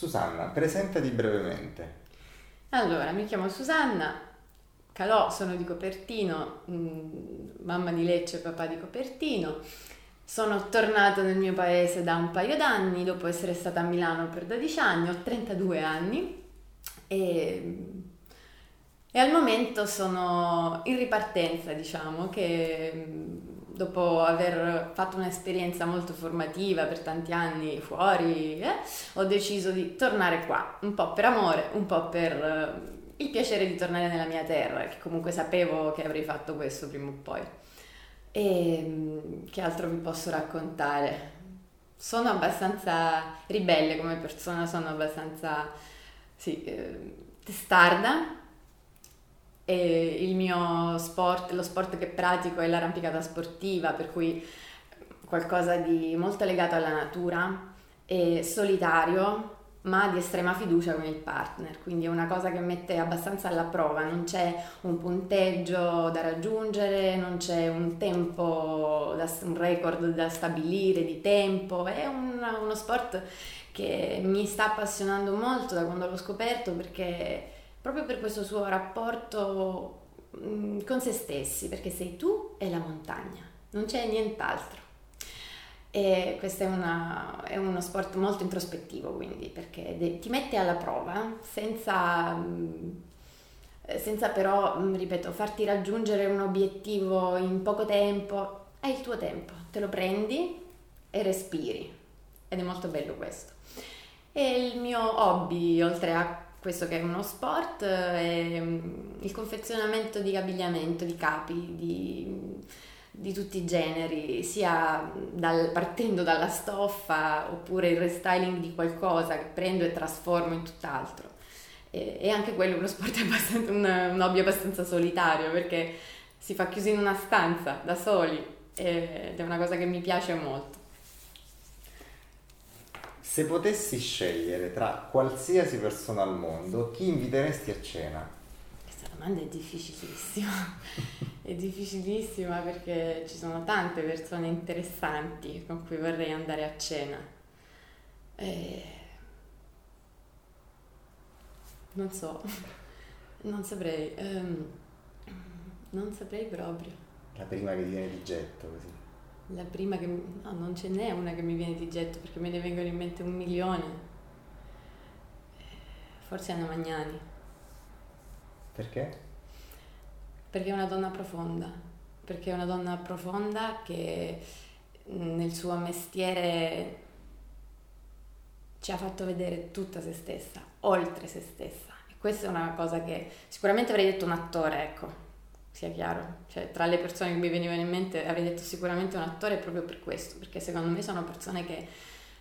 Susanna, presentati brevemente. Allora, mi chiamo Susanna, Calò, sono di Copertino, mm, mamma di Lecce e papà di Copertino. Sono tornata nel mio paese da un paio d'anni, dopo essere stata a Milano per 12 anni, ho 32 anni e, e al momento sono in ripartenza, diciamo, che mm, dopo aver fatto un'esperienza molto formativa per tanti anni fuori, eh, ho deciso di tornare qua, un po' per amore, un po' per eh, il piacere di tornare nella mia terra, che comunque sapevo che avrei fatto questo prima o poi. E mm, che altro vi posso raccontare? Sono abbastanza ribelle come persona, sono abbastanza sì, eh, testarda e il mio sport, lo sport che pratico è l'arrampicata sportiva, per cui qualcosa di molto legato alla natura e solitario, ma di estrema fiducia con il partner, quindi è una cosa che mette abbastanza alla prova, non c'è un punteggio da raggiungere, non c'è un tempo, da, un record da stabilire di tempo, è un, uno sport che mi sta appassionando molto da quando l'ho scoperto perché proprio per questo suo rapporto mm, con se stessi, perché sei tu e la montagna, non c'è nient'altro. E questo è, una, è, uno sport molto introspettivo, quindi, perché de- ti mette alla prova senza, mm, senza però, mm, ripeto, farti raggiungere un obiettivo in poco tempo. Hai il tuo tempo, te lo prendi e respiri. Ed è molto bello questo. E il mio hobby, oltre a questo che è uno sport, è mm, il confezionamento di abbigliamento, di capi, di di tutti i generi, sia dal, partendo dalla stoffa oppure il restyling di qualcosa che prendo e trasformo in tutt'altro. E, e anche quello è uno sport abbastanza, un, un, hobby abbastanza solitario perché si fa chiusi in una stanza da soli ed è una cosa che mi piace molto. Se potessi scegliere tra qualsiasi persona al mondo, chi inviteresti a cena? domanda è difficilissima, è difficilissima perché ci sono tante persone interessanti con cui vorrei andare a cena. E... Non so, non saprei, um, non saprei proprio. La prima che ti viene di getto così. La prima che... No, non ce n'è una che mi viene di getto perché me ne vengono in mente un milione. Forse Anna Magnani. Perché? Perché è una donna profonda, perché è una donna profonda che nel suo mestiere ci ha fatto vedere tutta se stessa, oltre se stessa. E questa è una cosa che sicuramente avrei detto un attore, ecco, sia chiaro. Cioè, tra le persone che mi venivano in mente avrei detto sicuramente un attore proprio per questo, perché secondo me sono persone che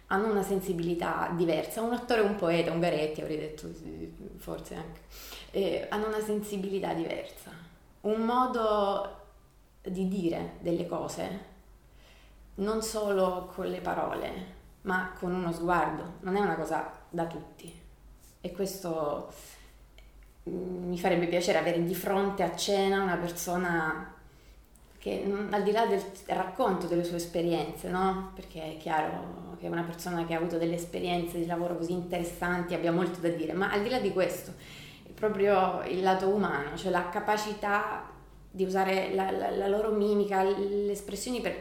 hanno una sensibilità diversa. Un attore, un poeta, un Garetti avrei detto forse anche eh, hanno una sensibilità diversa, un modo di dire delle cose, non solo con le parole, ma con uno sguardo, non è una cosa da tutti. E questo mi farebbe piacere avere di fronte a cena una persona che mm, al di là del racconto delle sue esperienze, no? Perché è chiaro che è una persona che ha avuto delle esperienze di lavoro così interessanti, abbia molto da dire, ma al di là di questo, proprio il lato umano, cioè la capacità di usare la, la, la loro mimica, le espressioni per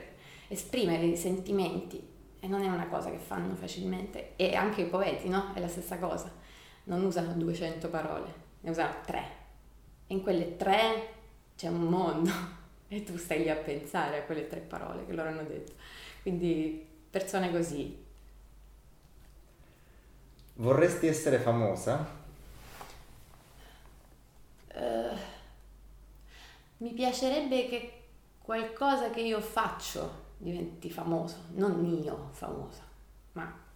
esprimere i sentimenti e non è una cosa che fanno facilmente e anche i poeti, no? È la stessa cosa, non usano 200 parole, ne usano tre e in quelle tre c'è un mondo e tu stai lì a pensare a quelle tre parole che loro hanno detto. Quindi persone così. Vorresti essere famosa? Uh, mi piacerebbe che qualcosa che io faccio diventi famoso, non io famosa, ma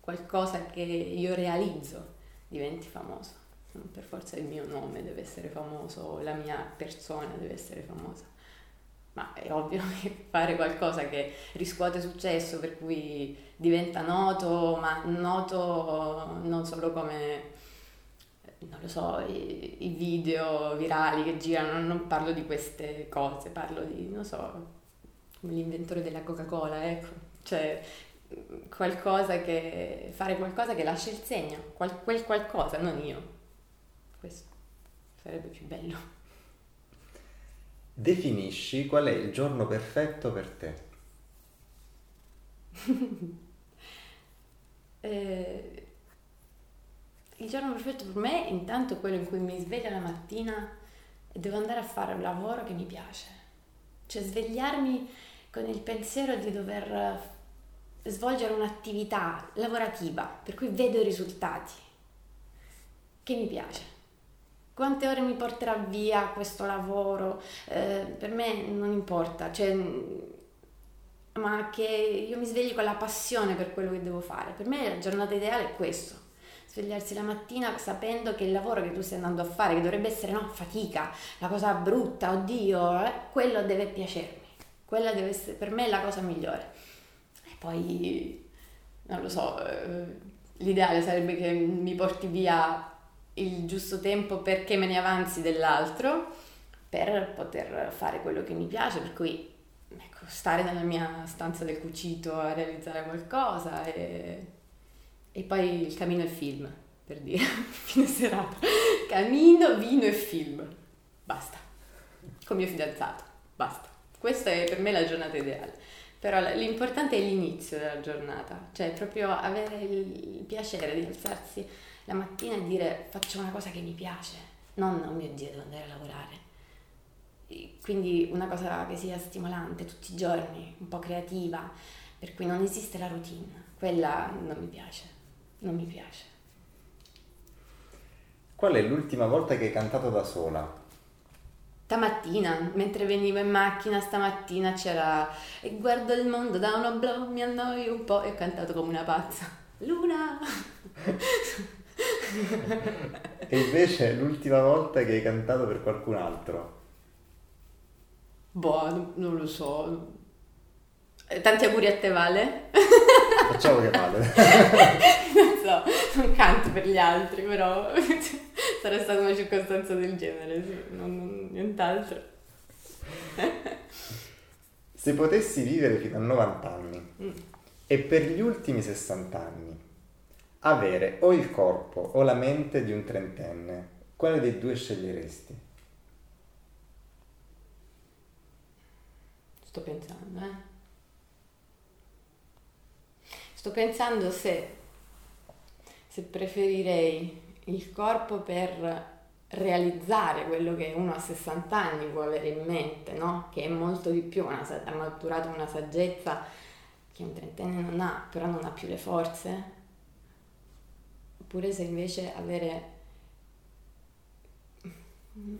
qualcosa che io realizzo diventi famoso. Non per forza il mio nome deve essere famoso la mia persona deve essere famosa. Ma è ovvio che fare qualcosa che riscuote successo, per cui diventa noto, ma noto non solo come non lo so, i, i, video virali che girano, non parlo di queste cose, parlo di, non so, l'inventore della Coca-Cola, ecco, cioè qualcosa che, fare qualcosa che lascia il segno, qual, quel qualcosa, non io. Questo sarebbe più bello. Definisci qual è il giorno perfetto per te. eh, il giorno perfetto per me intanto è quello in cui mi sveglio la mattina e devo andare a fare un lavoro che mi piace. Cioè svegliarmi con il pensiero di dover svolgere un'attività lavorativa per cui vedo i risultati che mi piace. Quante ore mi porterà via questo lavoro? Eh, per me non importa, cioè, ma che io mi svegli con la passione per quello che devo fare. Per me la giornata ideale è questo svegliarsi la mattina sapendo che il lavoro che tu stai andando a fare, che dovrebbe essere no, fatica, la cosa brutta, oddio, eh, quello deve piacermi. Quella deve essere per me la cosa migliore. Poi, non lo so, eh, l'ideale sarebbe che mi porti via il giusto tempo perché me ne avanzi dell'altro per poter fare quello che mi piace, per cui ecco, stare nella mia stanza del cucito a realizzare qualcosa e e poi il camino e film, per dire, fine serata. Camino, vino e film. Basta. Con mio fidanzato. Basta. Questa è per me la giornata ideale. Però l'importante è l'inizio della giornata, cioè proprio avere il piacere di alzarsi la mattina e dire faccio una cosa che mi piace, non oh mio Dio devo andare a lavorare. Quindi una cosa che sia stimolante tutti i giorni, un po' creativa, per cui non esiste la routine, quella non mi piace non mi piace. Qual è l'ultima volta che hai cantato da sola? Stamattina, mentre venivo in macchina stamattina c'era e guardo il mondo da un oblò, mi annoio un po' e ho cantato come una pazza. Luna! e invece l'ultima volta che hai cantato per qualcun altro? Boh, non lo so. Eh, tanti auguri a te, Vale. Facciamo che vale. non so, non canto per gli altri, però sarebbe stata una circostanza del genere, sì, non, non, nient'altro. Se potessi vivere fino a 90 anni mm. e per gli ultimi 60 anni avere o il corpo o la mente di un trentenne, quale dei due sceglieresti? Sto pensando, eh. Sto pensando se, se preferirei il corpo per realizzare quello che uno a 60 anni può avere in mente, no? Che è molto di più, una, ha maturato una saggezza che un trentenne non ha, però non ha più le forze. Oppure se invece avere...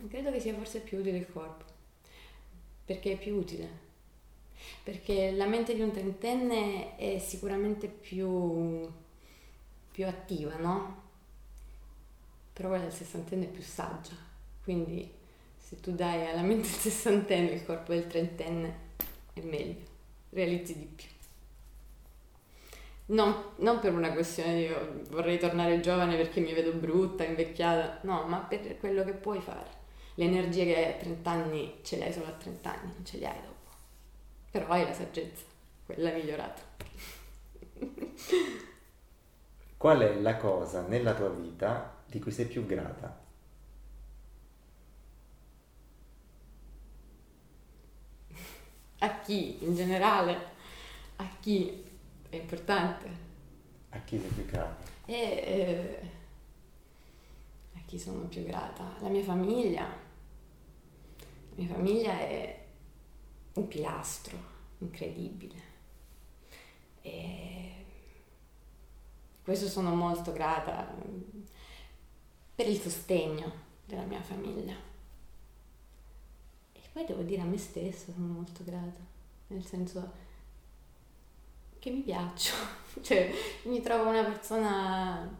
Credo che sia forse più utile il corpo, perché è più utile perché la mente di un trentenne è sicuramente più, più attiva, no? Però quella del sessantenne è più saggia, quindi se tu dai alla mente del sessantenne il corpo del trentenne è meglio, realizzi di più. Non, non, per una questione di io vorrei tornare giovane perché mi vedo brutta, invecchiata, no, ma per quello che puoi fare. Le energie che hai a 30 anni ce le hai solo a 30 anni, non ce le hai dopo. Però hai la saggezza, quella migliorata. Qual è la cosa nella tua vita di cui sei più grata? A chi in generale? A chi è importante? A chi sei più grata? E, eh, a chi sono più grata? La mia famiglia. La mia famiglia è un pilastro incredibile. E questo sono molto grata per il sostegno della mia famiglia. E poi devo dire a me stessa sono molto grata, nel senso che mi piaccio, cioè mi trovo una persona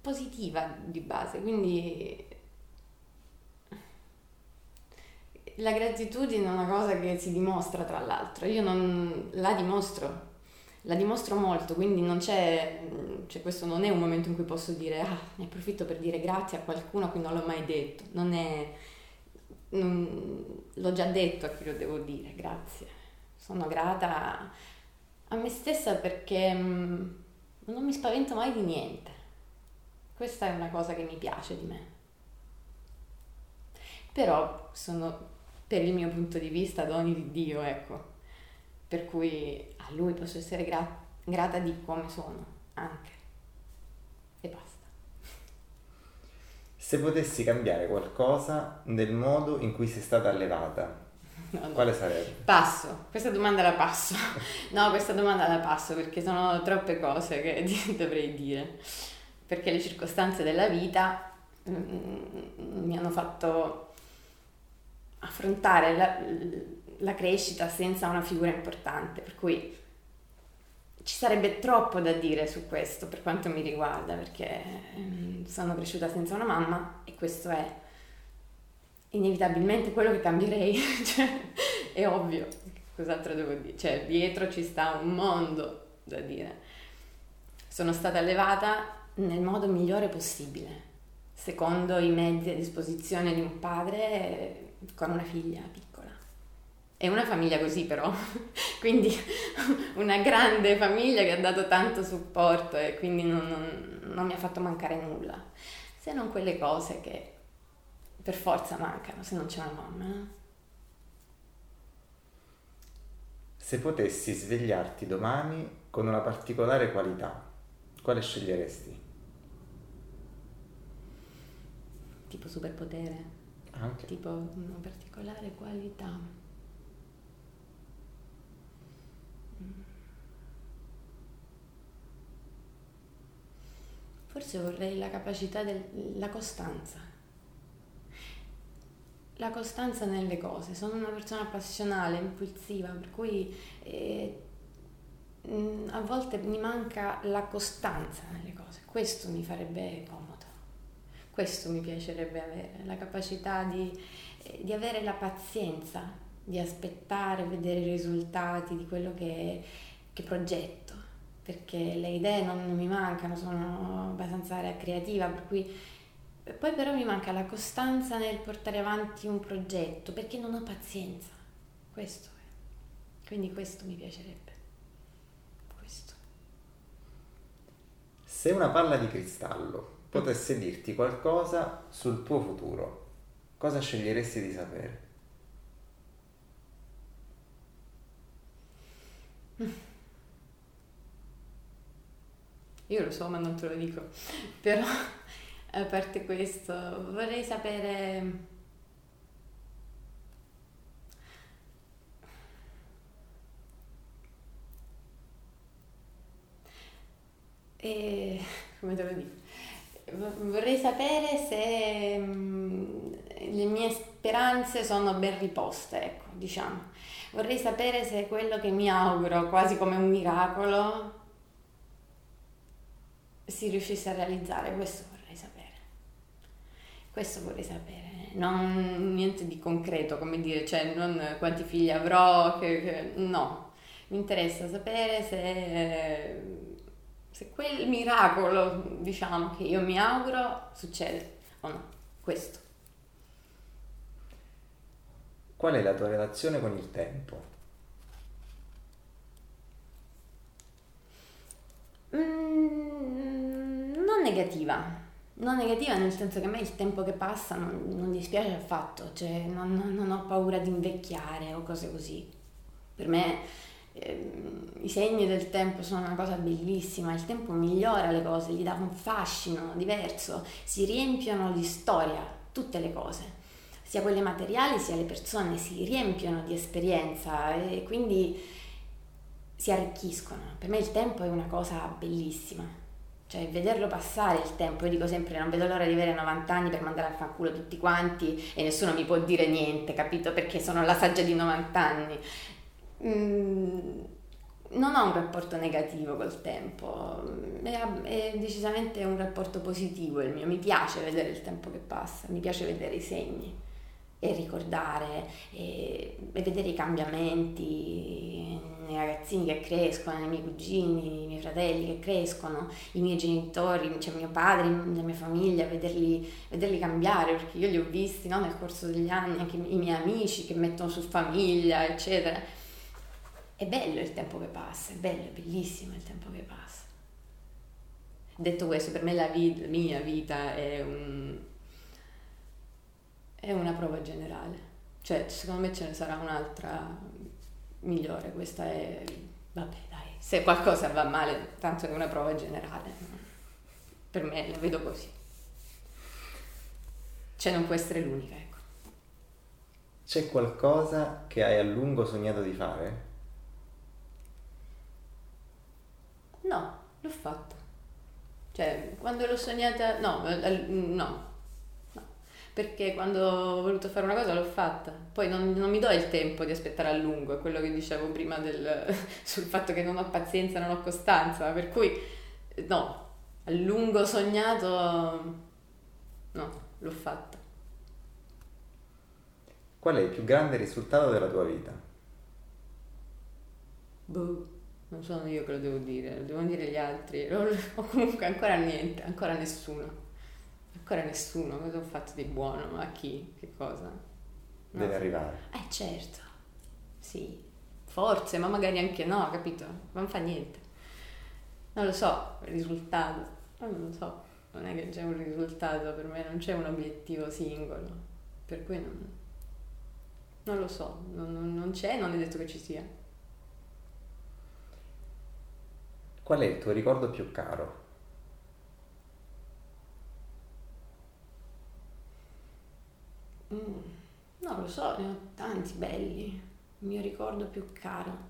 positiva di base, quindi La gratitudine è una cosa che si dimostra tra l'altro, io non la dimostro, la dimostro molto, quindi non c'è, cioè questo non è un momento in cui posso dire ah, ne approfitto per dire grazie a qualcuno a cui non l'ho mai detto, non è, non, l'ho già detto a chi lo devo dire, grazie, sono grata a me stessa perché mh, non mi spavento mai di niente. Questa è una cosa che mi piace di me. Però sono, per il mio punto di vista, doni di Dio, ecco. Per cui a Lui posso essere gra- grata di come sono, anche. E basta. Se potessi cambiare qualcosa nel modo in cui sei stata allevata, no, no. quale sarebbe? Passo, questa domanda la passo. No, questa domanda la passo perché sono troppe cose che dovrei dire. Perché le circostanze della vita mm, mi hanno fatto affrontare la, la crescita senza una figura importante, per cui ci sarebbe troppo da dire su questo per quanto mi riguarda, perché mm, sono cresciuta senza una mamma e questo è inevitabilmente quello che cambierei, cioè, è ovvio, cos'altro devo dire? Cioè, dietro ci sta un mondo da dire. Sono stata allevata nel modo migliore possibile, secondo i mezzi a disposizione di un padre con una figlia piccola. È una famiglia così però, quindi una grande famiglia che ha dato tanto supporto e quindi non, non, non mi ha fatto mancare nulla, se non quelle cose che per forza mancano se non c'è una mamma. No? Se potessi svegliarti domani con una particolare qualità, quale sceglieresti? Tipo superpotere? Anche. Tipo una particolare qualità. Forse vorrei la capacità della costanza. La costanza nelle cose. Sono una persona passionale, impulsiva, per cui eh, mm, a volte mi manca la costanza nelle cose. Questo mi farebbe comodo. Questo mi piacerebbe avere, la capacità di, eh, di avere la pazienza, di aspettare, vedere i risultati di quello che, che progetto perché le idee non, mi mancano, sono abbastanza creativa, per cui poi però mi manca la costanza nel portare avanti un progetto, perché non ho pazienza. Questo è. Quindi questo mi piacerebbe. Questo. Se una palla di cristallo potesse dirti qualcosa sul tuo futuro, cosa sceglieresti di sapere? Io lo so, ma non te lo dico. Però, a parte questo, vorrei sapere... E, come te lo dico? Vorrei sapere se mm, le mie speranze sono ben riposte, ecco, diciamo. Vorrei sapere se quello che mi auguro, quasi come un miracolo, si riuscisse a realizzare, questo vorrei sapere. Questo vorrei sapere, non niente di concreto, come dire, cioè non quanti figli avrò, che, che, no, mi interessa sapere se, se quel miracolo, diciamo, che io mi auguro succede o no, questo. Qual è la tua relazione con il tempo? Mm, non negativa, non negativa nel senso che a me il tempo che passa non, non dispiace affatto, cioè non, non, ho paura di invecchiare o cose così. Per me eh, i segni del tempo sono una cosa bellissima, il tempo migliora le cose, gli dà un fascino diverso, si riempiono di storia tutte le cose, sia quelle materiali sia le persone, si riempiono di esperienza e quindi si arricchiscono. Per me il tempo è una cosa bellissima, cioè vederlo passare il tempo, io dico sempre non vedo l'ora di avere 90 anni per mandare a fanculo tutti quanti e nessuno mi può dire niente, capito? Perché sono la saggia di 90 anni. Mm, non ho un rapporto negativo col tempo, è, è, decisamente un rapporto positivo il mio, mi piace vedere il tempo che passa, mi piace vedere i segni e ricordare e, e vedere i cambiamenti nei ragazzini che crescono, nei miei cugini, i miei fratelli che crescono, i miei genitori, cioè mio padre, la mia famiglia, vederli, vederli cambiare, perché io li ho visti no, nel corso degli anni, anche i miei amici che mettono su famiglia, eccetera. è bello il tempo che passa, è bello, è bellissimo il tempo che passa. Detto questo, per me la, vita, mia vita è, un, è una prova generale. Cioè, secondo me ce ne sarà un'altra migliore. Questa è, vabbè, dai, se qualcosa va male, tanto è una prova generale. Per me la vedo così. Cioè, non può essere l'unica, ecco. C'è qualcosa che hai a lungo sognato di fare? No, l'ho fatto. Cioè, quando l'ho sognata, no, no, no, perché quando ho voluto fare una cosa l'ho fatta. Poi non, non mi do il tempo di aspettare a lungo, è quello che dicevo prima del, sul fatto che non ho pazienza, non ho costanza, per cui no, a lungo sognato, no, l'ho fatta. Qual è il più grande risultato della tua vita? Boh non sono io che lo devo dire, lo devono dire gli altri, o comunque ancora niente, ancora nessuno. Ancora nessuno, cosa ho fatto di buono? A chi? Che cosa? No. Deve arrivare. Eh certo, sì, forse, ma magari anche no, capito? Non fa niente. Non lo so, il risultato, non lo so, non è che c'è un risultato per me, non c'è un obiettivo singolo, per cui non, non lo so, non, non c'è, non è detto che ci sia. Qual è il tuo ricordo più caro? Mm, non lo so, ne ho tanti belli. Il mio ricordo più caro.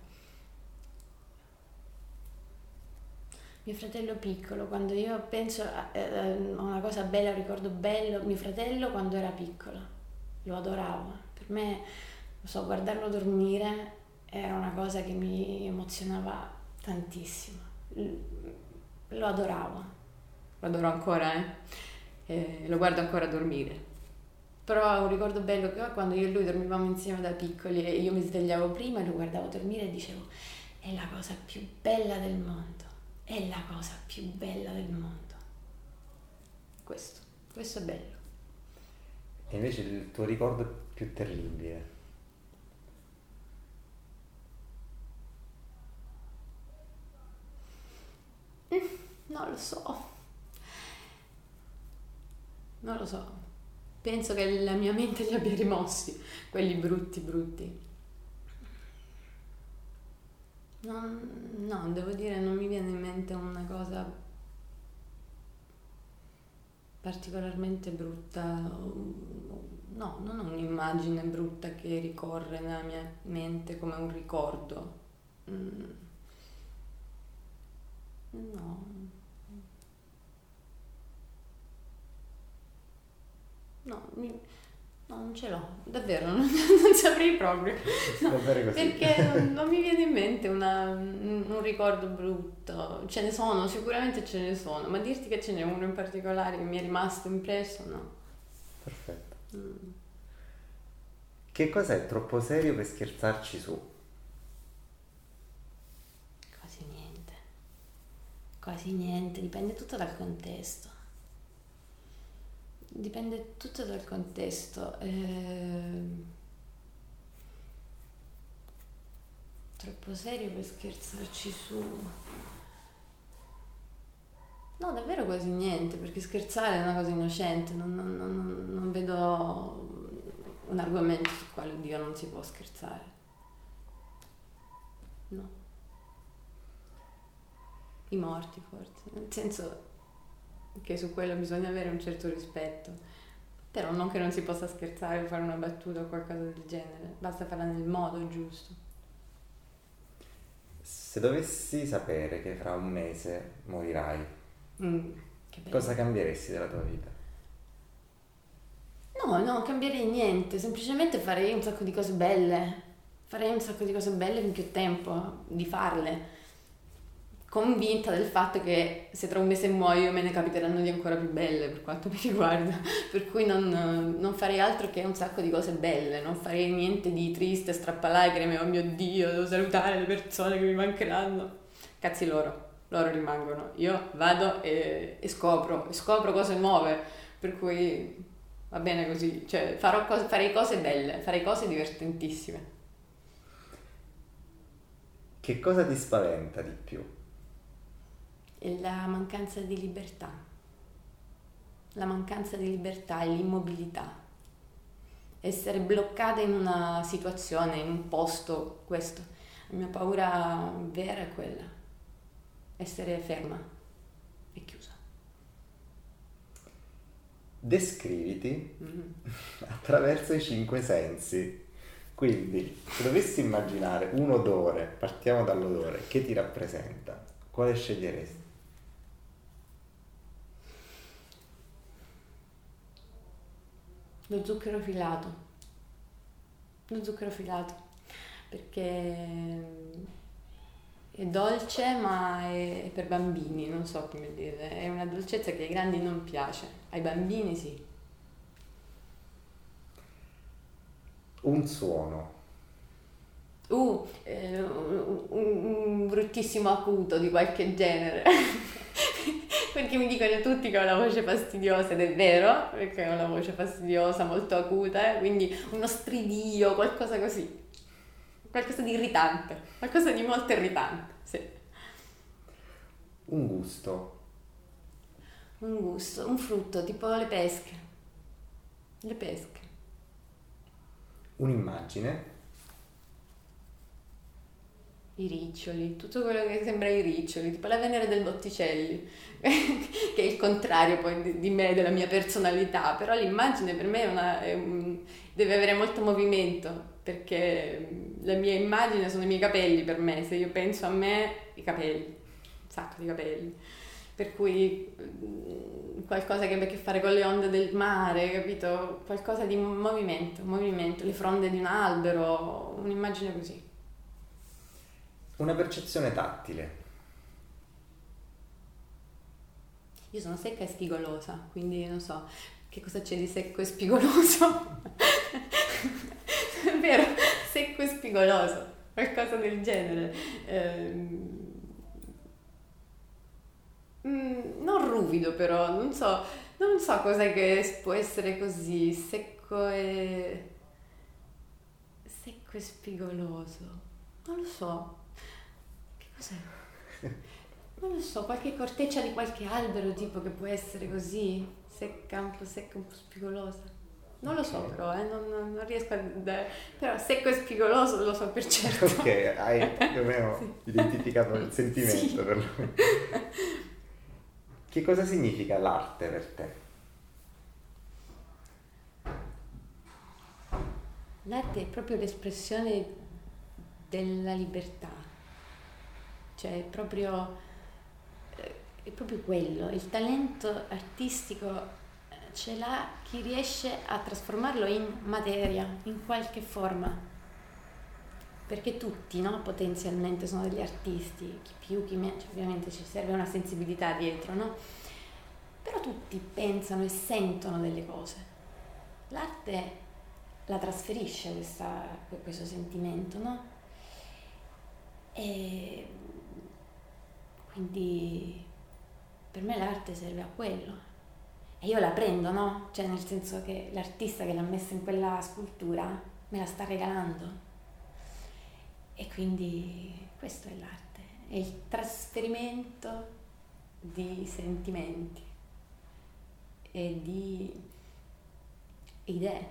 Mio fratello piccolo, quando io penso a, una cosa bella, un ricordo bello, mio fratello quando era piccolo, lo adoravo. Per me, lo so, guardarlo dormire era una cosa che mi emozionava tantissimo lo adoravo, lo adoro ancora, eh? eh lo guardo ancora a dormire. Però è un ricordo bello che quando io e lui dormivamo insieme da piccoli e io mi svegliavo prima e lo guardavo dormire e dicevo è la cosa più bella del mondo, è la cosa più bella del mondo. Questo, questo è bello. E invece il tuo ricordo più terribile? Non lo so. Non lo so. Penso che la mia mente li abbia rimossi, quelli brutti, brutti. Non, no, devo dire, non mi viene in mente una cosa particolarmente brutta. No, non ho un'immagine brutta che ricorre nella mia mente come un ricordo. Mm. No. No, mi... no, non ce l'ho, davvero, non, non saprei proprio. No, perché non, non, mi viene in mente una, un ricordo brutto. Ce ne sono, sicuramente ce ne sono, ma dirti che ce n'è uno in particolare che mi è rimasto impresso, no. Perfetto. Mm. Che cos'è troppo serio per scherzarci su? Quasi niente. Quasi niente, dipende tutto dal contesto. Dipende tutto dal contesto. Eh, troppo serio per scherzarci su. No, davvero quasi niente, perché scherzare è una cosa innocente, non, non, non, non vedo un argomento sul quale Dio non si può scherzare. No. I morti forse, nel senso che su quello bisogna avere un certo rispetto. Però non che non si possa scherzare o fare una battuta o qualcosa del genere, basta farla nel modo giusto. Se dovessi sapere che fra un mese morirai, mm, cosa cambieresti della tua vita? No, no, cambierei niente, semplicemente farei un sacco di cose belle. Farei un sacco di cose belle finché ho tempo di farle convinta del fatto che se tra un mese muoio me ne capiteranno di ancora più belle per quanto mi riguarda, per cui non, non, farei altro che un sacco di cose belle, non farei niente di triste, strappalacrime, oh mio Dio, devo salutare le persone che mi mancheranno. Cazzi loro, loro rimangono. Io vado e, e scopro, e scopro cose nuove, per cui va bene così, cioè cose, farei cose belle, farei cose divertentissime. Che cosa ti spaventa di più? La mancanza di libertà. La mancanza di libertà e l'immobilità. Essere bloccata in una situazione, in un posto, questo. La mia paura vera è quella. Essere ferma e chiusa. Descriviti mm-hmm. attraverso i cinque sensi. Quindi, se dovessi immaginare un odore, partiamo dall'odore, che ti rappresenta, quale sceglieresti? Lo zucchero filato. Lo zucchero filato. Perché è dolce ma è per bambini, non so come dire. È una dolcezza che ai grandi non piace, ai bambini sì. Un suono. Uh, eh, un, un, bruttissimo acuto di qualche genere. perché mi dicono tutti che ho la voce fastidiosa ed è vero, perché ho la voce fastidiosa, molto acuta, eh? quindi uno stridio, qualcosa così. Qualcosa di irritante, qualcosa di molto irritante, sì. Un gusto. Un gusto, un frutto, tipo le pesche. Le pesche un'immagine. I riccioli, tutto quello che sembra i riccioli, tipo la Venere del Botticelli, che è il contrario poi di, di me, della mia personalità, però l'immagine per me è una, è un, deve avere molto movimento, perché la mia immagine sono i miei capelli per me, se io penso a me, i capelli, un sacco di capelli per cui mm, qualcosa che abbia a che fare con le onde del mare, capito? Qualcosa di movimento, movimento, le fronde di un albero, un'immagine così. Una percezione tattile. Io sono secca e spigolosa, quindi non so che cosa c'è di secco e spigoloso. È vero, secco e spigoloso, qualcosa del genere. Eh, non ruvido però, non so, non so cos'è che può essere così secco e... secco e spigoloso. Non lo so. Cos'è? Non lo so, qualche corteccia di qualche albero tipo che può essere così, secca, un po' secca, un po' spigolosa. Non lo so però, eh, non, non, riesco a... però secco e spigoloso lo so per certo. ok, hai più o meno sì. identificato il sentimento sì. per lui. Che cosa significa l'arte per te? L'arte è proprio l'espressione della libertà, cioè è proprio, eh, è proprio quello, il talento artistico eh, ce l'ha chi riesce a trasformarlo in materia, in qualche forma perché tutti no, potenzialmente sono degli artisti, chi più, chi meno, cioè, ovviamente ci serve una sensibilità dietro, no? Però tutti pensano e sentono delle cose. L'arte la trasferisce questa, questo sentimento, no? E quindi per me l'arte serve a quello. E io la prendo, no? Cioè nel senso che l'artista che l'ha messa in quella scultura me la sta regalando e quindi questo è l'arte, è il trasferimento di sentimenti e di idee,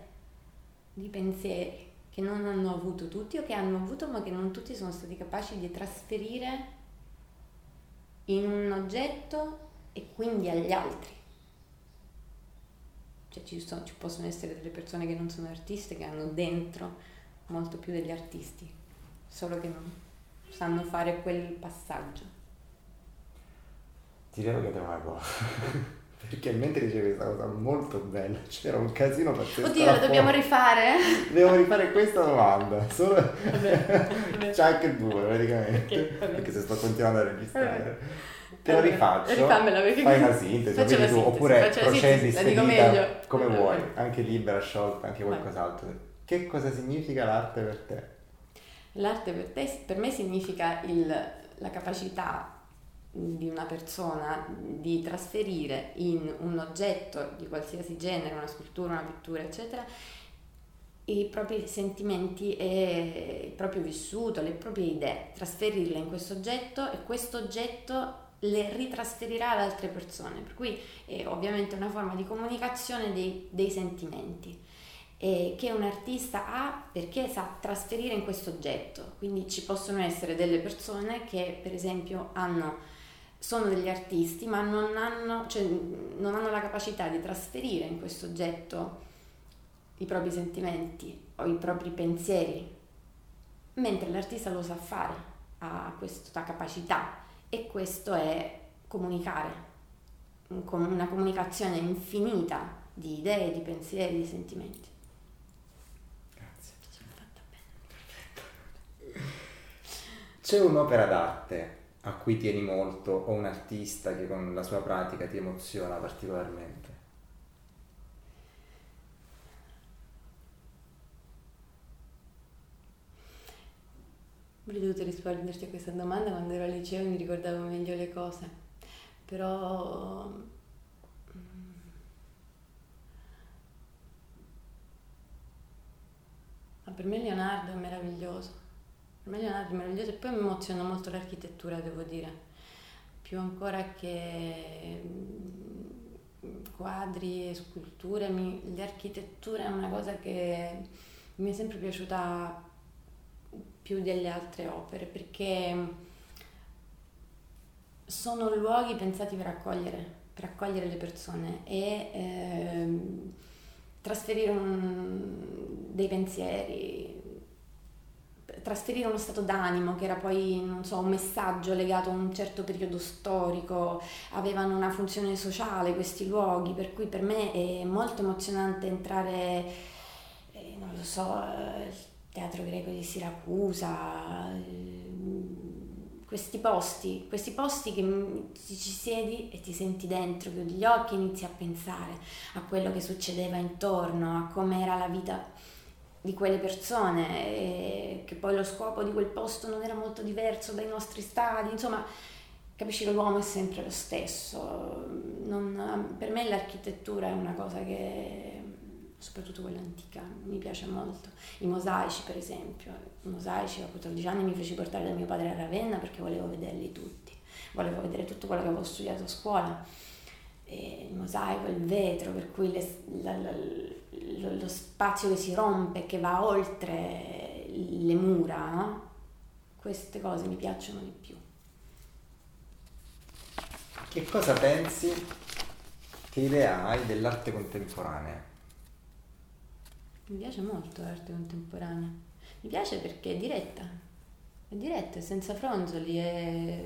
di pensieri che non hanno avuto tutti o che hanno avuto ma che non tutti sono stati capaci di trasferire in un oggetto e quindi agli altri. Cioè ci, sono, ci possono essere delle persone che non sono artiste che hanno dentro molto più degli artisti solo che non sanno fare quel passaggio. Ti devo chiedere una Perché mentre dicevi questa cosa molto bella, c'era un casino pazzesco. Oddio, la dobbiamo rifare? Dobbiamo rifare questa domanda. Solo... C'è anche due praticamente. Okay, perché se sto continuando a registrare. Te la rifaccio. Rifammela perché fai una sintesi, tu, sintesi, oppure procedi spedita come vuoi, anche libera, sciolta, anche qualcos'altro. Che cosa significa l'arte per te? L'arte per, te, per me significa il, la capacità di una persona di trasferire in un oggetto di qualsiasi genere, una scultura, una pittura, eccetera, i propri sentimenti e il proprio vissuto, le proprie idee, trasferirle in questo oggetto e questo oggetto le ritrasferirà ad altre persone, per cui è ovviamente una forma di comunicazione dei, dei sentimenti che un artista ha perché sa trasferire in questo oggetto, quindi ci possono essere delle persone che per esempio hanno, sono degli artisti ma non hanno, cioè, non hanno la capacità di trasferire in questo oggetto i propri sentimenti o i propri pensieri, mentre l'artista lo sa fare, ha questa capacità e questo è comunicare, una comunicazione infinita di idee, di pensieri, di sentimenti. Grazie. C'è un'opera d'arte a cui tieni molto o un artista che con la sua pratica ti emoziona particolarmente? Avrei dovuto risponderti a questa domanda quando ero al liceo mi ricordavo meglio le cose, però mm, ma per me Leonardo è meraviglioso, per me e poi mi emoziona molto l'architettura, devo dire, più ancora che mm, quadri e sculture, mi, l'architettura è una cosa che mi è sempre piaciuta più delle altre opere perché sono luoghi pensati per accogliere, per accogliere le persone e eh, trasferire un, dei pensieri, trasferire uno stato d'animo che era poi, non so, un messaggio legato a un certo periodo storico, avevano una funzione sociale questi luoghi, per cui per me è molto emozionante entrare, eh, non lo so, eh, teatro greco di Siracusa, questi posti, questi posti che ci siedi e ti senti dentro, chiudi gli occhi e inizi a pensare a quello che succedeva intorno, a come era la vita di quelle persone, e che poi lo scopo di quel posto non era molto diverso dai nostri stadi, insomma, capisci che l'uomo è sempre lo stesso. Non, per me l'architettura è una cosa che soprattutto quella antica, mi piace molto. I mosaici, per esempio, i mosaici a 14 anni mi feci portare da mio padre a Ravenna perché volevo vederli tutti, volevo vedere tutto quello che avevo studiato a scuola. E il mosaico, il vetro, per cui le, la, la, lo, lo, spazio che si rompe, che va oltre le mura, no? queste cose mi piacciono di più. Che cosa pensi, che idea hai dell'arte contemporanea? Mi piace molto l'arte contemporanea. Mi piace perché è diretta, è diretta, è senza fronzoli, è,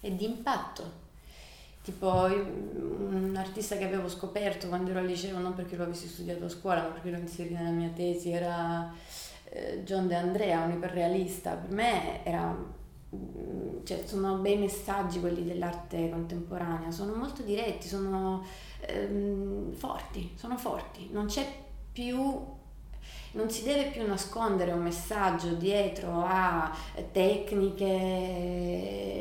è di impatto. Tipo un artista che avevo scoperto quando ero al liceo, non perché lo avessi studiato a scuola, ma perché l'ho inserito nella mia tesi, era eh, John De Andrea, un iperrealista. Per me era cioè, sono bei messaggi quelli dell'arte contemporanea, sono molto diretti, sono ehm, forti, sono forti, non c'è più non si deve più nascondere un messaggio dietro a tecniche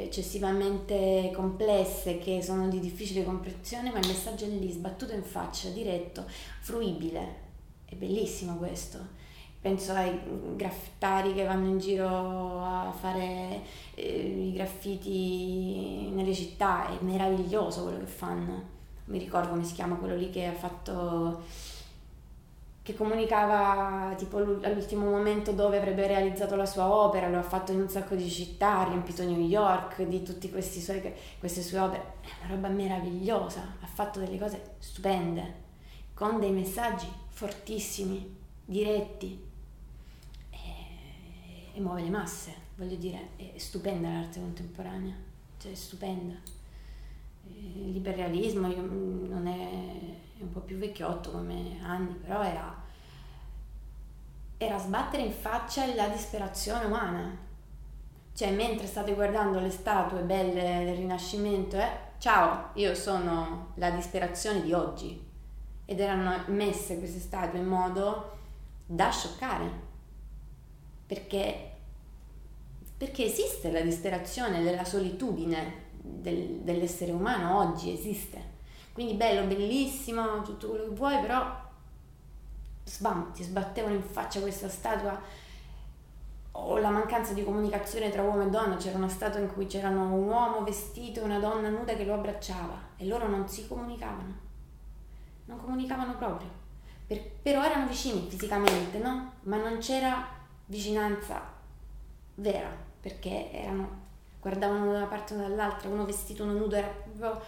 eccessivamente complesse che sono di difficile comprensione, ma il messaggio è lì, sbattuto in faccia, diretto, fruibile. È bellissimo questo penso ai graffitari che vanno in giro a fare eh, i graffiti nelle città, è meraviglioso quello che fanno. Mi ricordo come si chiama quello lì che ha fatto che comunicava tipo all'ultimo momento dove avrebbe realizzato la sua opera, lo ha fatto in un sacco di città, ha riempito New York di tutte queste sue opere, è una roba meravigliosa, ha fatto delle cose stupende, con dei messaggi fortissimi, diretti e, e muove le masse, voglio dire, è stupenda l'arte contemporanea, cioè è stupenda. Il liberalismo non è un po' più vecchiotto come anni, però era, era sbattere in faccia la disperazione umana. Cioè, mentre state guardando le statue belle del Rinascimento, eh, ciao, io sono la disperazione di oggi. Ed erano messe queste statue in modo da scioccare. Perché, perché esiste la disperazione della solitudine del, dell'essere umano oggi, esiste quindi bello, bellissimo, tutto quello che vuoi, però sbam, ti sbattevano in faccia questa statua. O la mancanza di comunicazione tra uomo e donna, c'era una statua in cui c'erano un uomo vestito e una donna nuda che lo abbracciava e loro non si comunicavano, non comunicavano proprio, per, però erano vicini fisicamente, no? Ma non c'era vicinanza vera, perché erano, guardavano da una parte o dall'altra, uno vestito, uno nudo, era proprio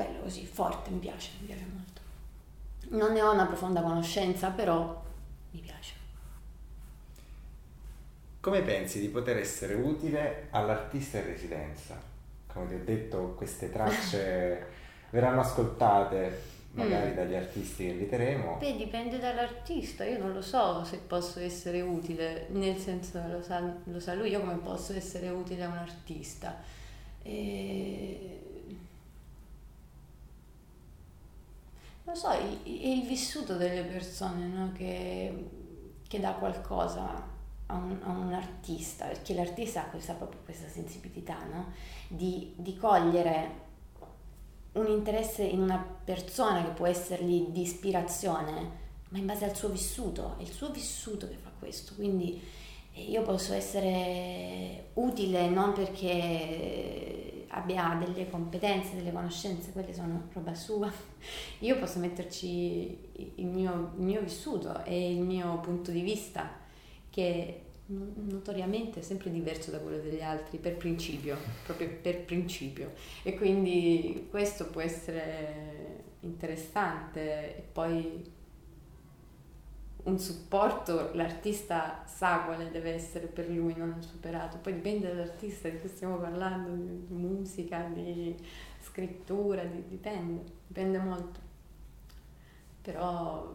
bello così, forte, mi piace, mi piace molto. Non ne ho una profonda conoscenza, però mi piace. Come pensi di poter essere utile all'artista in residenza? Come ti ho detto, queste tracce verranno ascoltate magari mm. dagli artisti che inviteremo. Beh, dipende dall'artista, io non lo so se posso essere utile, nel senso lo sa, lo sa lui, io come posso essere utile a un artista. E... Non so, è il vissuto delle persone no? che, che dà qualcosa a un, a un, artista, perché l'artista ha questa, proprio questa sensibilità no? di, di cogliere un interesse in una persona che può essergli di ispirazione, ma in base al suo vissuto, è il suo vissuto che fa questo, quindi eh, io posso essere utile non perché abbia delle competenze, delle conoscenze, quelle sono roba sua, io posso metterci il mio, il mio vissuto e il mio punto di vista che notoriamente è sempre diverso da quello degli altri per principio, proprio per principio. E quindi questo può essere interessante e poi un supporto l'artista sa quale deve essere per lui, non superato. Poi dipende dall'artista di cui stiamo parlando, di musica, di scrittura, di, dipende, dipende molto. Però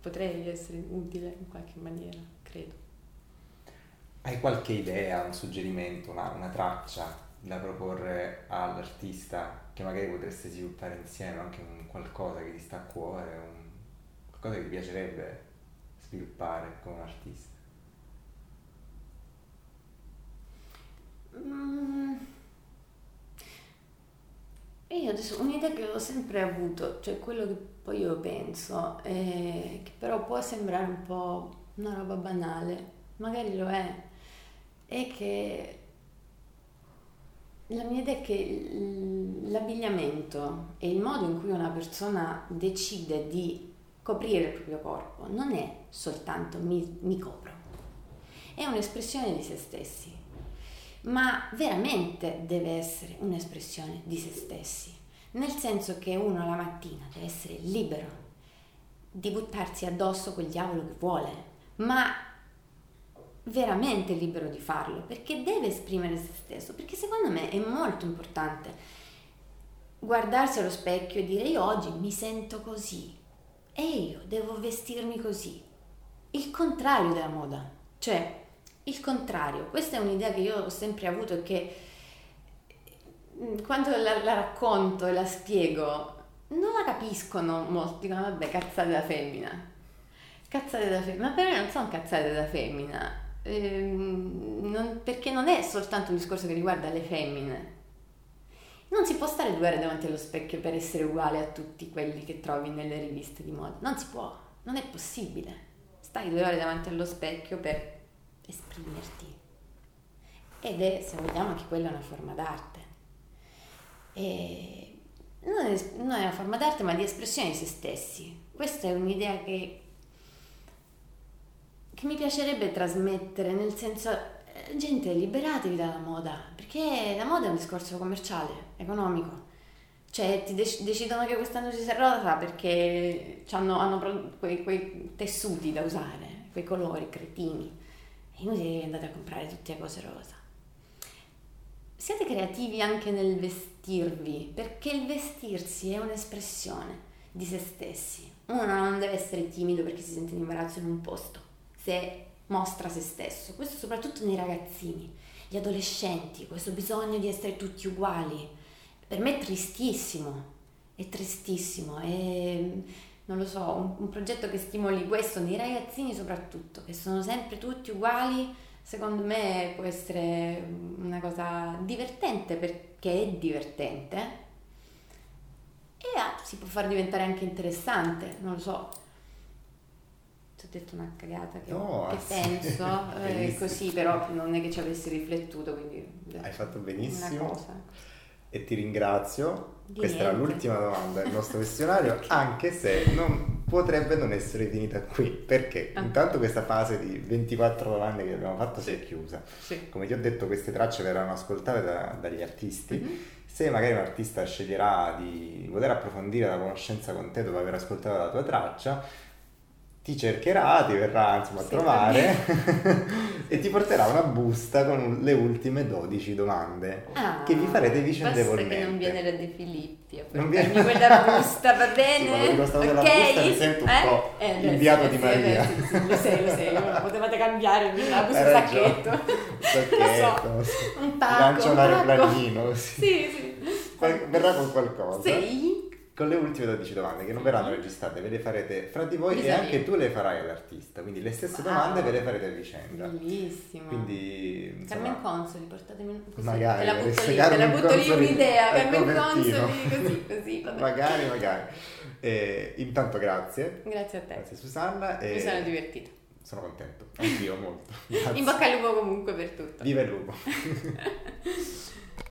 potrei essere utile in qualche maniera, credo. Hai qualche idea, un suggerimento, una, una traccia da proporre all'artista che magari potreste sviluppare insieme, anche un qualcosa che ti sta a cuore, un, che ti piacerebbe sviluppare come artista? Mm. io adesso un'idea che ho sempre avuto, cioè quello che poi io penso, eh, che però può sembrare un po' una roba banale, magari lo è, è che la mia idea è che l'abbigliamento e il modo in cui una persona decide di coprire il proprio corpo non è soltanto mi, mi copro, è un'espressione di se stessi, ma veramente deve essere un'espressione di se stessi nel senso che uno la mattina deve essere libero di buttarsi addosso quel diavolo che vuole, ma veramente libero di farlo, perché deve esprimere se stesso, perché secondo me è molto importante guardarsi allo specchio e dire io oggi mi sento così e io devo vestirmi così. Il contrario della moda, cioè il contrario, questa è un'idea che io ho sempre avuto e che Mm, quando la, la, racconto e la spiego, non la capiscono molti, dicono vabbè cazzate da femmina. Cazzate da femmina, ma per me non sono cazzate da femmina, ehm, non, perché non è soltanto un discorso che riguarda le femmine. Non si può stare due ore davanti allo specchio per essere uguale a tutti quelli che trovi nelle riviste di moda. Non si può, non è possibile. Stai due ore davanti allo specchio per esprimerti. Ed è, se vogliamo, anche quella una forma d'arte. E non è, non è una forma d'arte ma di espressione di se stessi. Questa è un'idea che, che mi piacerebbe trasmettere, nel senso, gente, liberatevi dalla moda, perché la moda è un discorso commerciale, economico. Cioè ti dec- decidono che quest'anno ci sarà rosa perché hanno, quei, quei, tessuti da usare, quei colori cretini. È inutile che andate a comprare tutte le cose rosa siate creativi anche nel vestirvi, perché il vestirsi è un'espressione di se stessi. Uno non deve essere timido perché si sente in imbarazzo in un posto, se mostra se stesso. Questo soprattutto nei ragazzini, gli adolescenti, questo bisogno di essere tutti uguali. Per me è tristissimo, è tristissimo, è non lo so, un, un progetto che stimoli questo nei ragazzini soprattutto, che sono sempre tutti uguali secondo me può essere una cosa divertente perché è divertente e ah, si può far diventare anche interessante, non lo so. Ti ho detto una cagata che, No, che sì. penso, eh, così però non è che ci avessi riflettuto, quindi Hai fatto benissimo e ti ringrazio. Di Questa era niente. l'ultima domanda del nostro questionario, anche se non, potrebbe non essere finita qui, perché Ah. intanto questa fase di 24 domande che abbiamo fatto si è Sì. chiusa. Sì. Come ti ho detto, queste tracce verranno ascoltate da- dagli artisti. Mhm. Se magari un artista sceglierà di voler approfondire la conoscenza con te dopo aver ascoltato la tua traccia, ti cercherà, ti verrà insomma a Sì, trovare e ti porterà una busta con le ultime 12 domande Ah, che vi farete Basta vicendevolmente. che non viene Rede Filippi a Non viene- quella busta, va Sì, bene? quando dico sta cosa ok? della busta mi sento un Eh? po' Eh, inviato sì, di sì, Maria. Sì, sì, lo sei, lo sei, ora potevate cambiare la busta ragione. sacchetto. Sacchetto, Lo so, sì. un pacco, Lancia un un aeroplanino. Sì, sì. Verrà con qualcosa. Sì. Con le ultime 12 domande che non verranno registrate, ve le farete fra di voi e Vis-à-vis. anche tu le farai all'artista, quindi le stesse domande Wow. ve le farete a vicenda. Bellissimo. Quindi, insomma, Carmen Consoli, portatemi così. Magari, te la butto lì, te la Carmen butto lì un'idea, Carmen. Consoli, così, così. vabbè. magari, magari. Eh, intanto grazie, Grazie a te. grazie Susanna. E Mi sono divertita. sono contento, anch'io molto. Grazie. In bocca al lupo comunque per tutto. Viva il lupo.